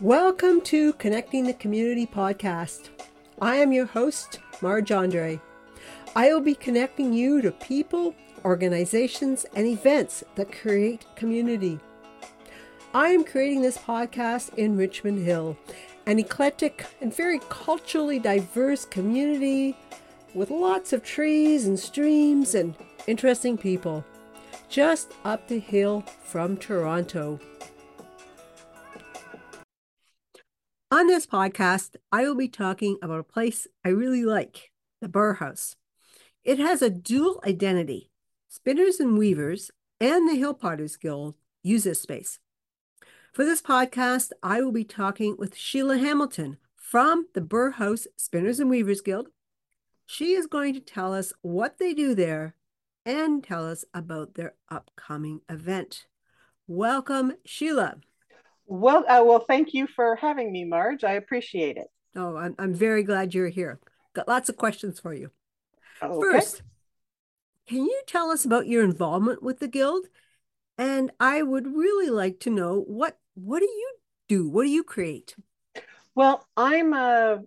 Welcome to Connecting the Community podcast. I am your host, Marj Andre. I will be connecting you to people, organizations, and events that create community. I am creating this podcast in Richmond Hill, an eclectic and very culturally diverse community with lots of trees and streams and interesting people, just up the hill from Toronto. On this podcast, I will be talking about a place I really like, the Burr House. It has a dual identity. Spinners and Weavers and the Hill Potters Guild use this space. For this podcast, I will be talking with Sheila Hamilton from the Burr House Spinners and Weavers Guild. She is going to tell us what they do there and tell us about their upcoming event. Welcome, Sheila. Well, uh, well, thank you for having me, Marj. I appreciate it. Oh, I'm, I'm very glad you're here. Got lots of questions for you. Okay. First, can you tell us about your involvement with the guild? And I would really like to know what what do you do? What do you create? Well, I'm a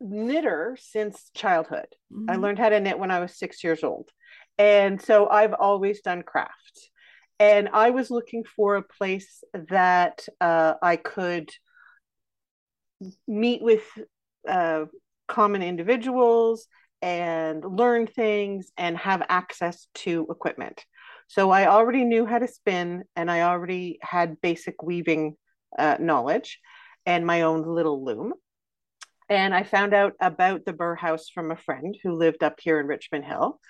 knitter since childhood. Mm-hmm. I learned how to knit when I was six years old. And so I've always done crafts and I was looking for a place that uh, I could meet with uh, common individuals and learn things and have access to equipment. So I already knew how to spin and I already had basic weaving uh, knowledge and my own little loom. And I found out about the Burr House from a friend who lived up here in Richmond Hill.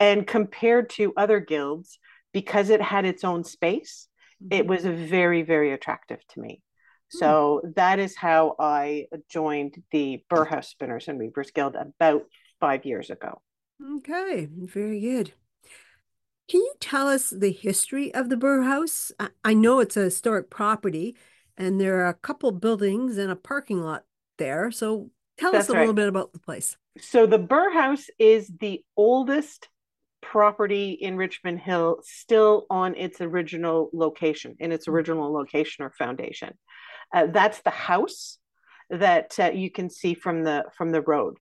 And compared to other guilds, because it had its own space, mm-hmm. it was very, very attractive to me. Hmm. So mm-hmm. that is how I joined the Burr House Spinners and Weavers Guild about five years ago. Okay, very good. Can you tell us the history of the Burr House? I know it's a historic property and there are a couple buildings and a parking lot there. So tell That's us a right. little bit about the place. So the Burr House is the oldest property in Richmond Hill still on its original location, in its mm-hmm. original location or foundation. Uh, that's the house that uh, you can see from the from the road.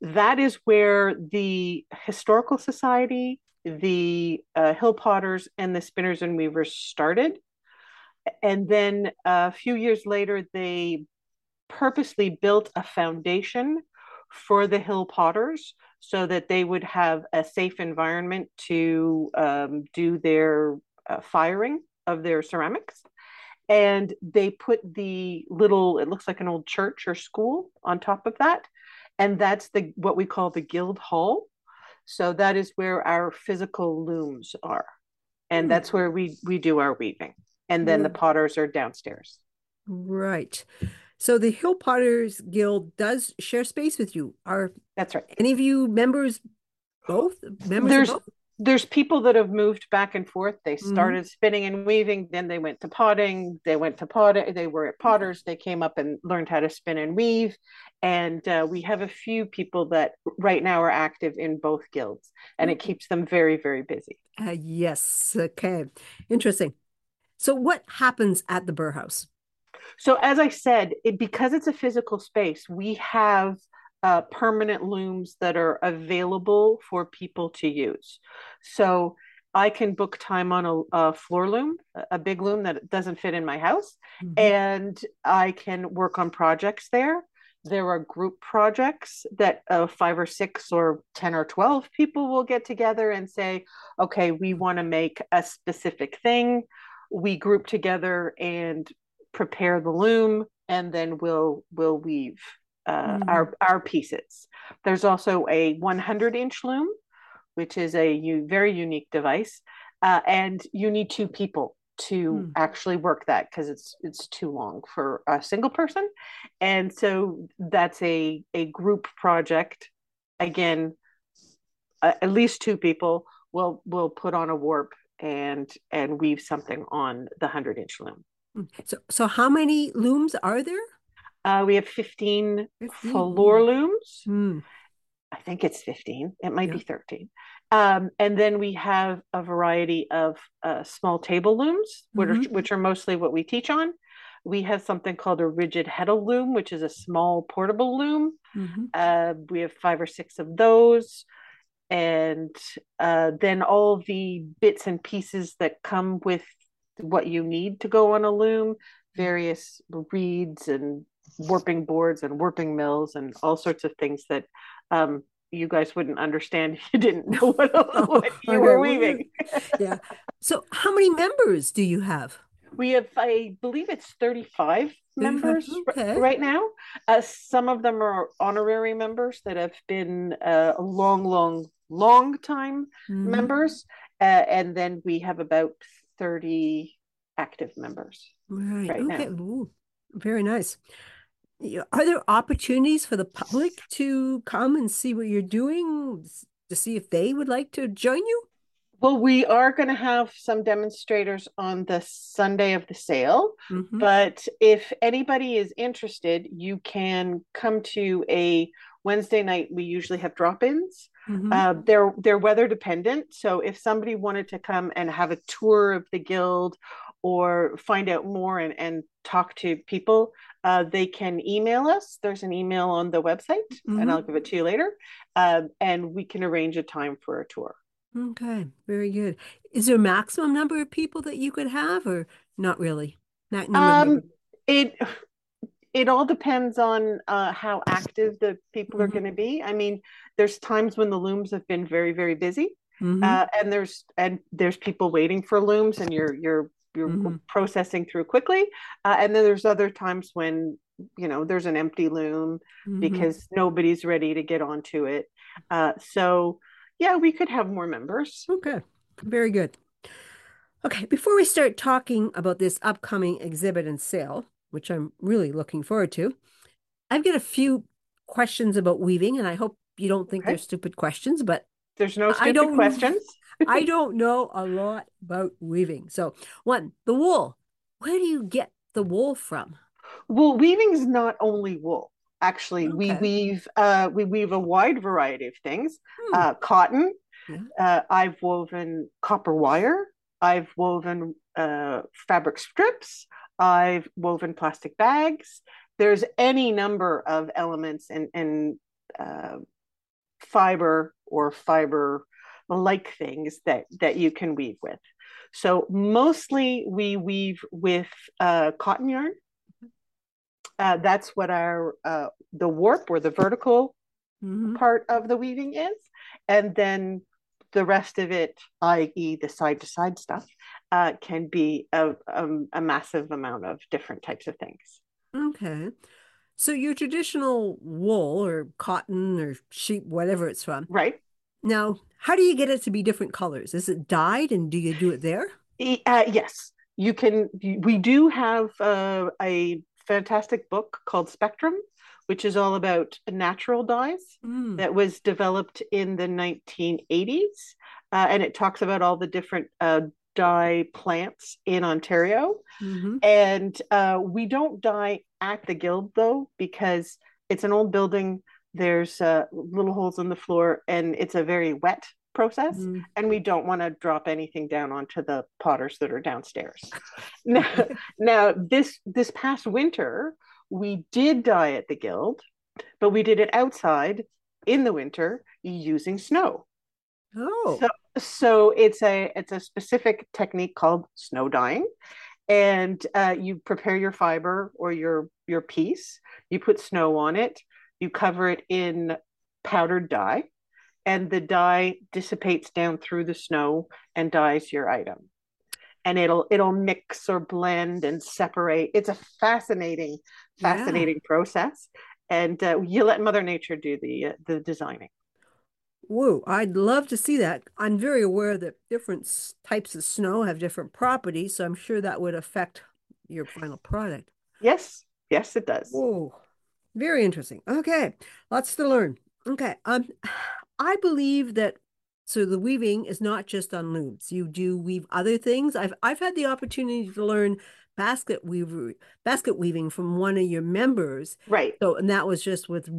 That is where the historical society, the uh, hill potters, and the spinners and weavers started. And then a few years later, they purposely built a foundation for the hill potters so that they would have a safe environment to um, do their uh, firing of their ceramics. And they put the little, it looks like an old church or school on top of that. And that's the what we call the guild hall. So that is where our physical looms are. And mm. that's where we we do our weaving. And then the potters are downstairs. Right. So the Hill Potters Guild does share space with you. Are that's right? Any of you members both members? There's both? there's people that have moved back and forth. They mm-hmm. started mm-hmm. spinning and weaving, then they went to potting. They went to potting. They were at Potters. They came up and learned how to spin and weave. And uh, we have a few people that right now are active in both guilds, and it keeps them very very busy. Uh, yes. Okay. Interesting. So, what happens at the Burr House? So, as I said, it, because it's a physical space, we have uh, permanent looms that are available for people to use. So, I can book time on a, a, floor loom, a big loom that doesn't fit in my house, mm-hmm. and I can work on projects there. There are group projects that uh, five or six or 10 or 12 people will get together and say, okay, we want to make a specific thing. We group together and prepare the loom, and then we'll we'll weave uh, mm-hmm. our our pieces. There's also a 100 inch loom, which is a u- very unique device, uh, and you need two people to mm. actually work that because it's it's too long for a single person, and so that's a a group project. Again, uh, at least two people will will put on a warp and and weave something on the 100 inch loom. Mm. So, so how many looms are there? Uh, we have 15, 15. floor looms. Mm. I think it's 15. It might yeah. be 13. Um, and then we have a variety of uh, small table looms, which, mm-hmm. are, which are mostly what we teach on. We have something called a rigid heddle loom, which is a small portable loom. Mm-hmm. Uh, we have five or six of those. And uh, then all the bits and pieces that come with what you need to go on a loom, various reeds and warping boards and warping mills and all sorts of things that um, you guys wouldn't understand if you didn't know what, what you were weaving. yeah. So, how many members do you have? We have, I believe it's 35 members okay. right now. Uh, some of them are honorary members that have been uh, a long, long, long time mm-hmm. members. Uh, and then we have about 30 active members right, right okay. Ooh, very nice are there opportunities for the public to come and see what you're doing to see if they would like to join you? Well, we are going to have some demonstrators on the Sunday of the sale, mm-hmm. but if anybody is interested, you can come to a Wednesday night. We usually have drop-ins. Mm-hmm. Uh, they're they're weather dependent, so if somebody wanted to come and have a tour of the guild or find out more and, and talk to people, uh, they can email us. There's an email on the website, mm-hmm. and I'll give it to you later. Uh, and we can arrange a time for a tour. Okay, very good. Is there a maximum number of people that you could have, or not really? Not um, it it all depends on uh, how active the people mm-hmm. are going to be. I mean, there's times when the looms have been very very busy, mm-hmm. uh, and there's and there's people waiting for looms, and you're you're you're mm-hmm. processing through quickly. Uh, and then there's other times when you know there's an empty loom mm-hmm. because nobody's ready to get onto it. Uh, so yeah, we could have more members. Okay, very good. Okay, before we start talking about this upcoming exhibit and sale, which I'm really looking forward to, I've got a few questions about weaving, and I hope you don't think okay. they're stupid questions, but there's no stupid questions. I don't know a lot about weaving. So, one, the wool. Where do you get the wool from? Well, weaving is not only wool. Actually, okay. we weave uh, we weave a wide variety of things. Hmm. Uh, cotton. Yeah. Uh, I've woven copper wire. I've woven uh, fabric strips. I've woven plastic bags. There's any number of elements and and uh, fiber or fiber like things that that you can weave with. So mostly we weave with uh, cotton yarn. Uh, that's what our uh, the warp or the vertical mm-hmm. part of the weaving is, and then the rest of it, i.e., the side to side stuff, uh, can be a, a, a massive amount of different types of things. Okay. So your traditional wool or cotton or sheep, whatever it's from, right? Now, how do you get it to be different colors? Is it dyed and do you do it there? Uh, yes, you can. We do have uh, a fantastic book called Spectrum, which is all about natural dyes mm. that was developed in the 1980s. Uh, and it talks about all the different uh, dye plants in Ontario. Mm-hmm. And uh, we don't dye at the guild though, because it's an old building there's uh, little holes in the floor and it's a very wet process mm. and we don't want to drop anything down onto the potters that are downstairs now, now this this past winter we did dye at the guild but we did it outside in the winter using snow oh so so it's a it's a specific technique called snow dyeing and uh, you prepare your fiber or your your piece you put snow on it you cover it in powdered dye, and the dye dissipates down through the snow and dyes your item. And it'll it'll mix or blend and separate. It's a fascinating, fascinating yeah. process. And uh, you let Mother Nature do the uh, the designing. Whoa, I'd love to see that. I'm very aware that different types of snow have different properties, so I'm sure that would affect your final product. Yes, yes, it does. Whoa, very interesting. Okay, lots to learn. Okay, um, I believe that so the weaving is not just on looms. You do weave other things. I've I've had the opportunity to learn basket weaver basket weaving from one of your members. Right. So and that was just with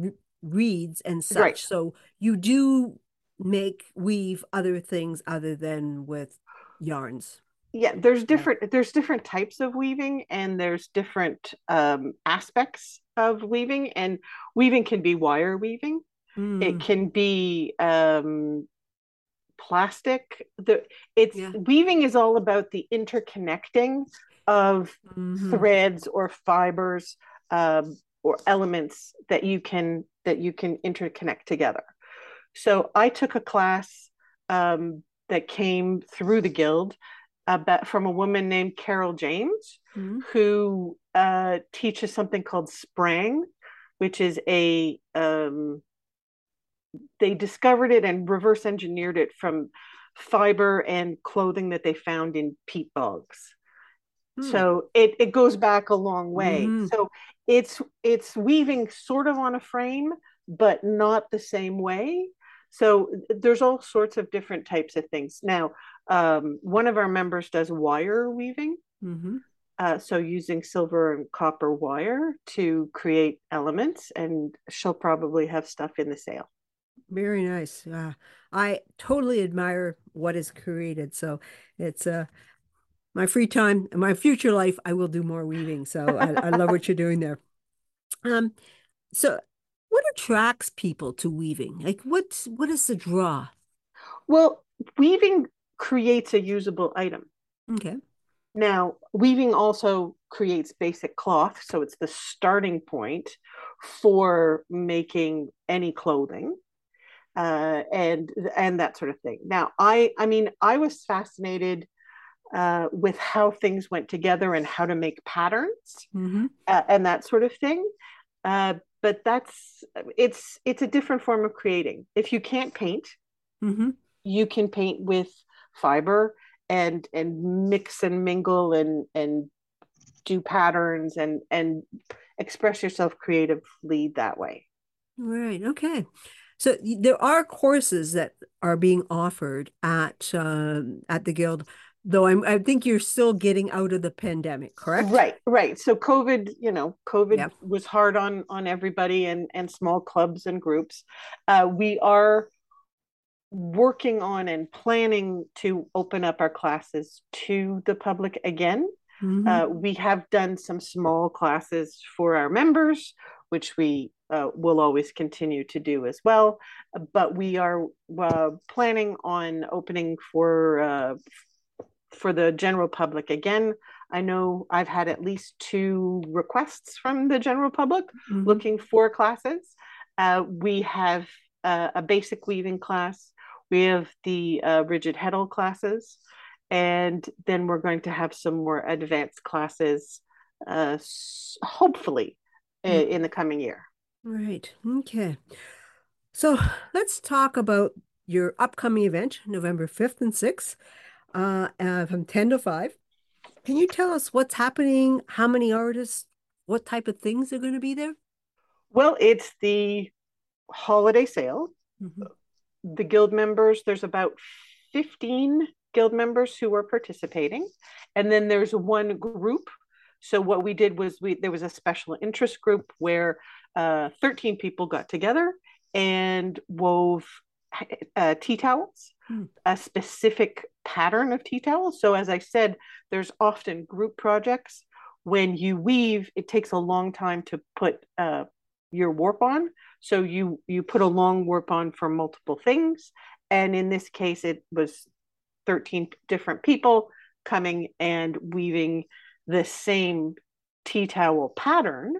reeds and such. Right. So you do make weave other things other than with yarns. yeah there's different there's different types of weaving and there's different um, aspects of weaving and weaving can be wire weaving mm. it can be um, plastic the it's yeah. weaving is all about the interconnecting of mm-hmm. threads or fibers um, or elements that you can that you can interconnect together so i took a class um, that came through the guild about from a woman named Carol James, mm-hmm. who uh, teaches something called Sprang, which is a um, they discovered it and reverse engineered it from fiber and clothing that they found in peat bogs. Mm. So it, it goes back a long way. Mm-hmm. So it's it's weaving sort of on a frame, but not the same way. So there's all sorts of different types of things. Now, um, one of our members does wire weaving. Mm-hmm. Uh, so using silver and copper wire to create elements, and she'll probably have stuff in the sale. Very nice. Uh, I totally admire what is created. So it's uh, my free time, my future life. I will do more weaving. So I, I love what you're doing there. Um, so what attracts people to weaving? Like what's what is the draw? Well, weaving creates a usable item. Okay. Now, weaving also creates basic cloth, so it's the starting point for making any clothing. Uh, and and that sort of thing. Now, I I mean, I was fascinated uh, with how things went together and how to make patterns mm-hmm. uh, and that sort of thing. But that's it's it's a different form of creating. If you can't paint, mm-hmm. you can paint with fiber and and mix and mingle and and do patterns and and express yourself creatively that way right okay so there are courses that are being offered at um, at the guild though I'm, i think you're still getting out of the pandemic correct right right so covid you know covid yeah. was hard on on everybody and and small clubs and groups uh, we are working on and planning to open up our classes to the public again. Mm-hmm. Uh, we have done some small classes for our members, which we uh, will always continue to do as well. But we are uh, planning on opening for uh, for the general public again. I know I've had at least two requests from the general public mm-hmm. looking for classes. Uh, we have uh, a basic weaving class we have the uh, rigid heddle classes, and then we're going to have some more advanced classes, uh, hopefully, mm. in the coming year. Right. Okay. So let's talk about your upcoming event, November 5th and 6th, uh, uh, from 10 to 5. Can you tell us what's happening? How many artists? What type of things are going to be there? Well, it's the holiday sale. Mm-hmm the guild members, there's about 15 guild members who are participating. And then there's one group. So what we did was we there was a special interest group where uh, 13 people got together and wove uh, tea towels, hmm. a specific pattern of tea towels. So as I said, there's often group projects. When you weave, it takes a long time to put uh, your warp on. So you you put a long warp on for multiple things, and in this case, it was thirteen different people coming and weaving the same tea towel pattern,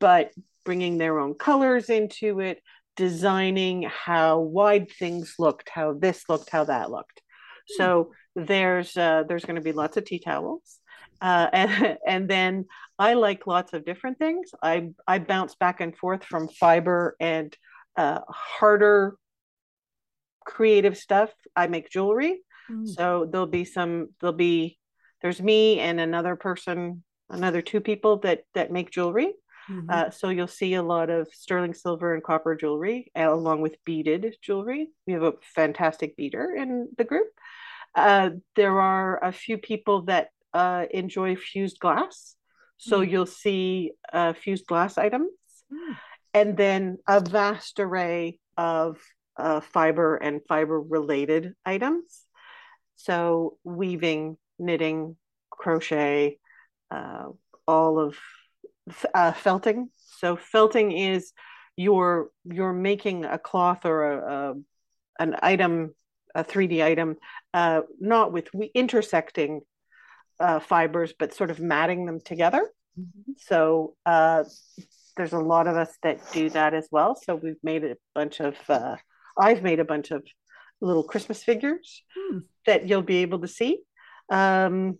but bringing their own colors into it, designing how wide things looked, how this looked, how that looked. So there's uh, there's going to be lots of tea towels, uh, and and then I like lots of different things. I I bounce back and forth from fiber and uh, harder creative stuff. I make jewelry, mm. so there'll be some. There'll be there's me and another person, another two people that that make jewelry. Mm-hmm. Uh, so you'll see a lot of sterling silver and copper jewelry, along with beaded jewelry. We have a fantastic beader in the group. Uh, there are a few people that uh, enjoy fused glass. So mm. you'll see uh, fused glass items mm. and then a vast array of uh, fiber and fiber related items. So weaving knitting, crochet, uh, all of uh, felting. So felting is you're you're making a cloth or a, a an item, a 3D item, uh, not with we intersecting uh, fibers, but sort of matting them together. Mm-hmm. So uh, there's a lot of us that do that as well. So we've made a bunch of, uh, I've made a bunch of little Christmas figures hmm. that you'll be able to see. Um,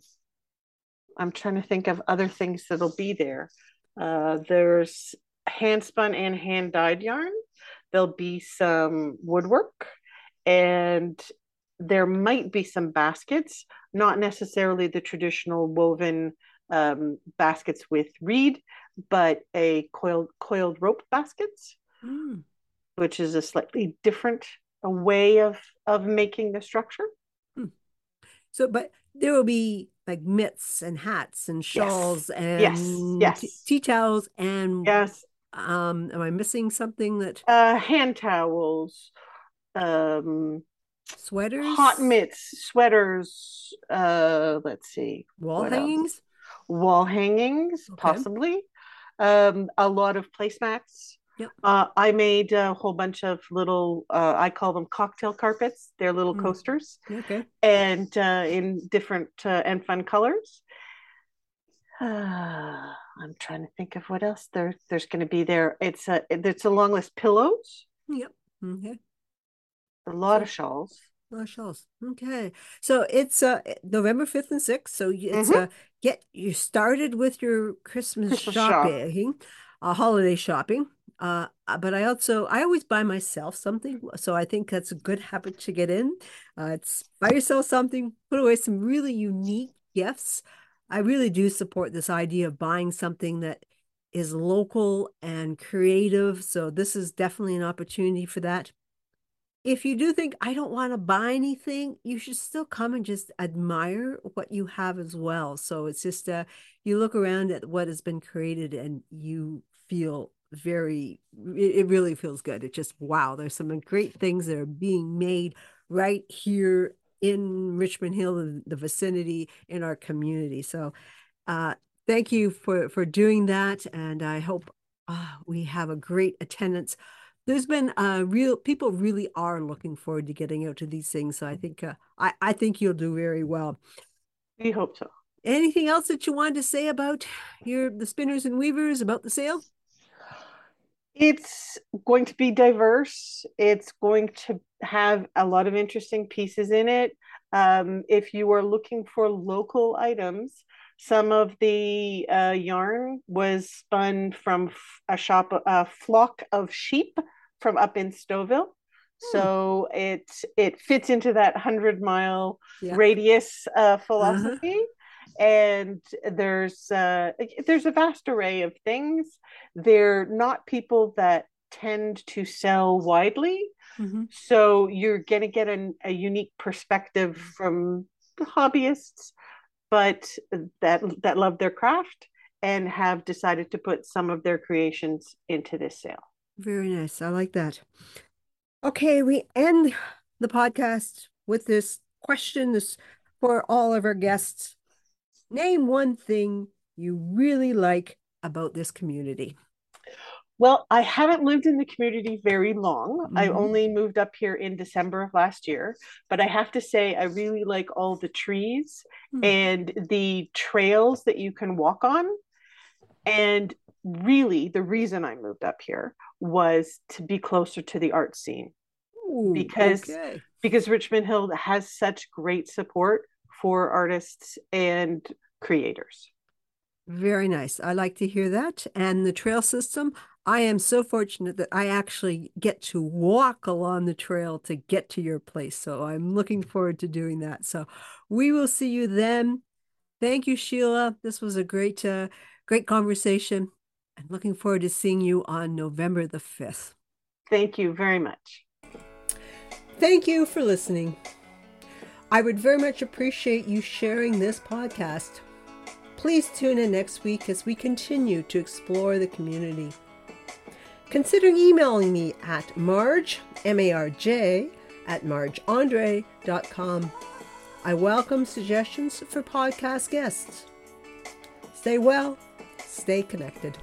I'm trying to think of other things that'll be there. Uh, there's hand spun and hand dyed yarn. There'll be some woodwork, and there might be some baskets, not necessarily the traditional woven um, baskets with reed, but a coiled coiled rope baskets, mm. which is a slightly different a way of of making the structure. Mm. So, but there will be like mitts and hats and shawls yes. and yes, yes. tea towels and yes. Um, am I missing something that? Uh, hand towels, um, sweaters, hot mitts, sweaters. Uh, let's see, wall hangings. Else? Wall hangings, okay. possibly. Um, a lot of placemats. Yep. Uh, I made a whole bunch of little, uh, I call them cocktail carpets. They're little mm. coasters. Okay. And uh, in different uh, and fun colors. I'm trying to think of what else there there's going to be there. It's a it's a long list. Pillows. Yep. Okay. A lot of shawls. A lot of shawls. Okay. So it's uh November fifth and sixth. So it's mm-hmm. uh get you started with your Christmas, Christmas shopping, shop. Uh, holiday shopping. Uh, uh, but I also I always buy myself something, so I think that's a good habit to get in. Uh, it's buy yourself something, put away some really unique gifts. I really do support this idea of buying something that is local and creative. So this is definitely an opportunity for that. If you do think I don't want to buy anything, you should still come and just admire what you have as well. So it's just uh, you look around at what has been created and you feel very it really feels good. It just wow there's some great things that are being made right here in richmond hill the vicinity in our community. So uh thank you for for doing that and i hope uh, we have a great attendance. There's been uh real people really are looking forward to getting out to these things so i think uh, i i think you'll do very well. We hope so. Anything else that you wanted to say about your the spinners and weavers about the sale it's going to be diverse. It's going to have a lot of interesting pieces in it. Um, if you are looking for local items, some of the uh, yarn was spun from a shop, a flock of sheep from up in Stouffville. Hmm. So it it fits into that hundred mile yeah. radius uh, philosophy. Uh-huh and there's uh, there's a vast array of things. They're not people that tend to sell widely, mm-hmm. so you're going to get an, a unique perspective from hobbyists, but that that love their craft and have decided to put some of their creations into this sale. Very nice. I like that. Okay, we end the podcast with this question this for all of our guests Name one thing you really like about this community. Well, I haven't lived in the community very long. Mm-hmm. I only moved up here in December of last year, but I have to say, I really like all the trees mm-hmm. and the trails that you can walk on. And really, the reason I moved up here was to be closer to the art scene. Ooh, because okay. because Richmond Hill has such great support for artists and creators. Very nice. I like to hear that. And the trail system, I am so fortunate that I actually get to walk along the trail to get to your place. So I'm looking forward to doing that. So we will see you then. Thank you, Sheila. This was a great, uh, great conversation. I'm looking forward to seeing you on November the 5th. Thank you very much. Thank you for listening. I would very much appreciate you sharing this podcast. Please tune in next week as we continue to explore the community. Consider emailing me at marj, M-A-R-J, at marjandre.com. I welcome suggestions for podcast guests. Stay well, stay connected.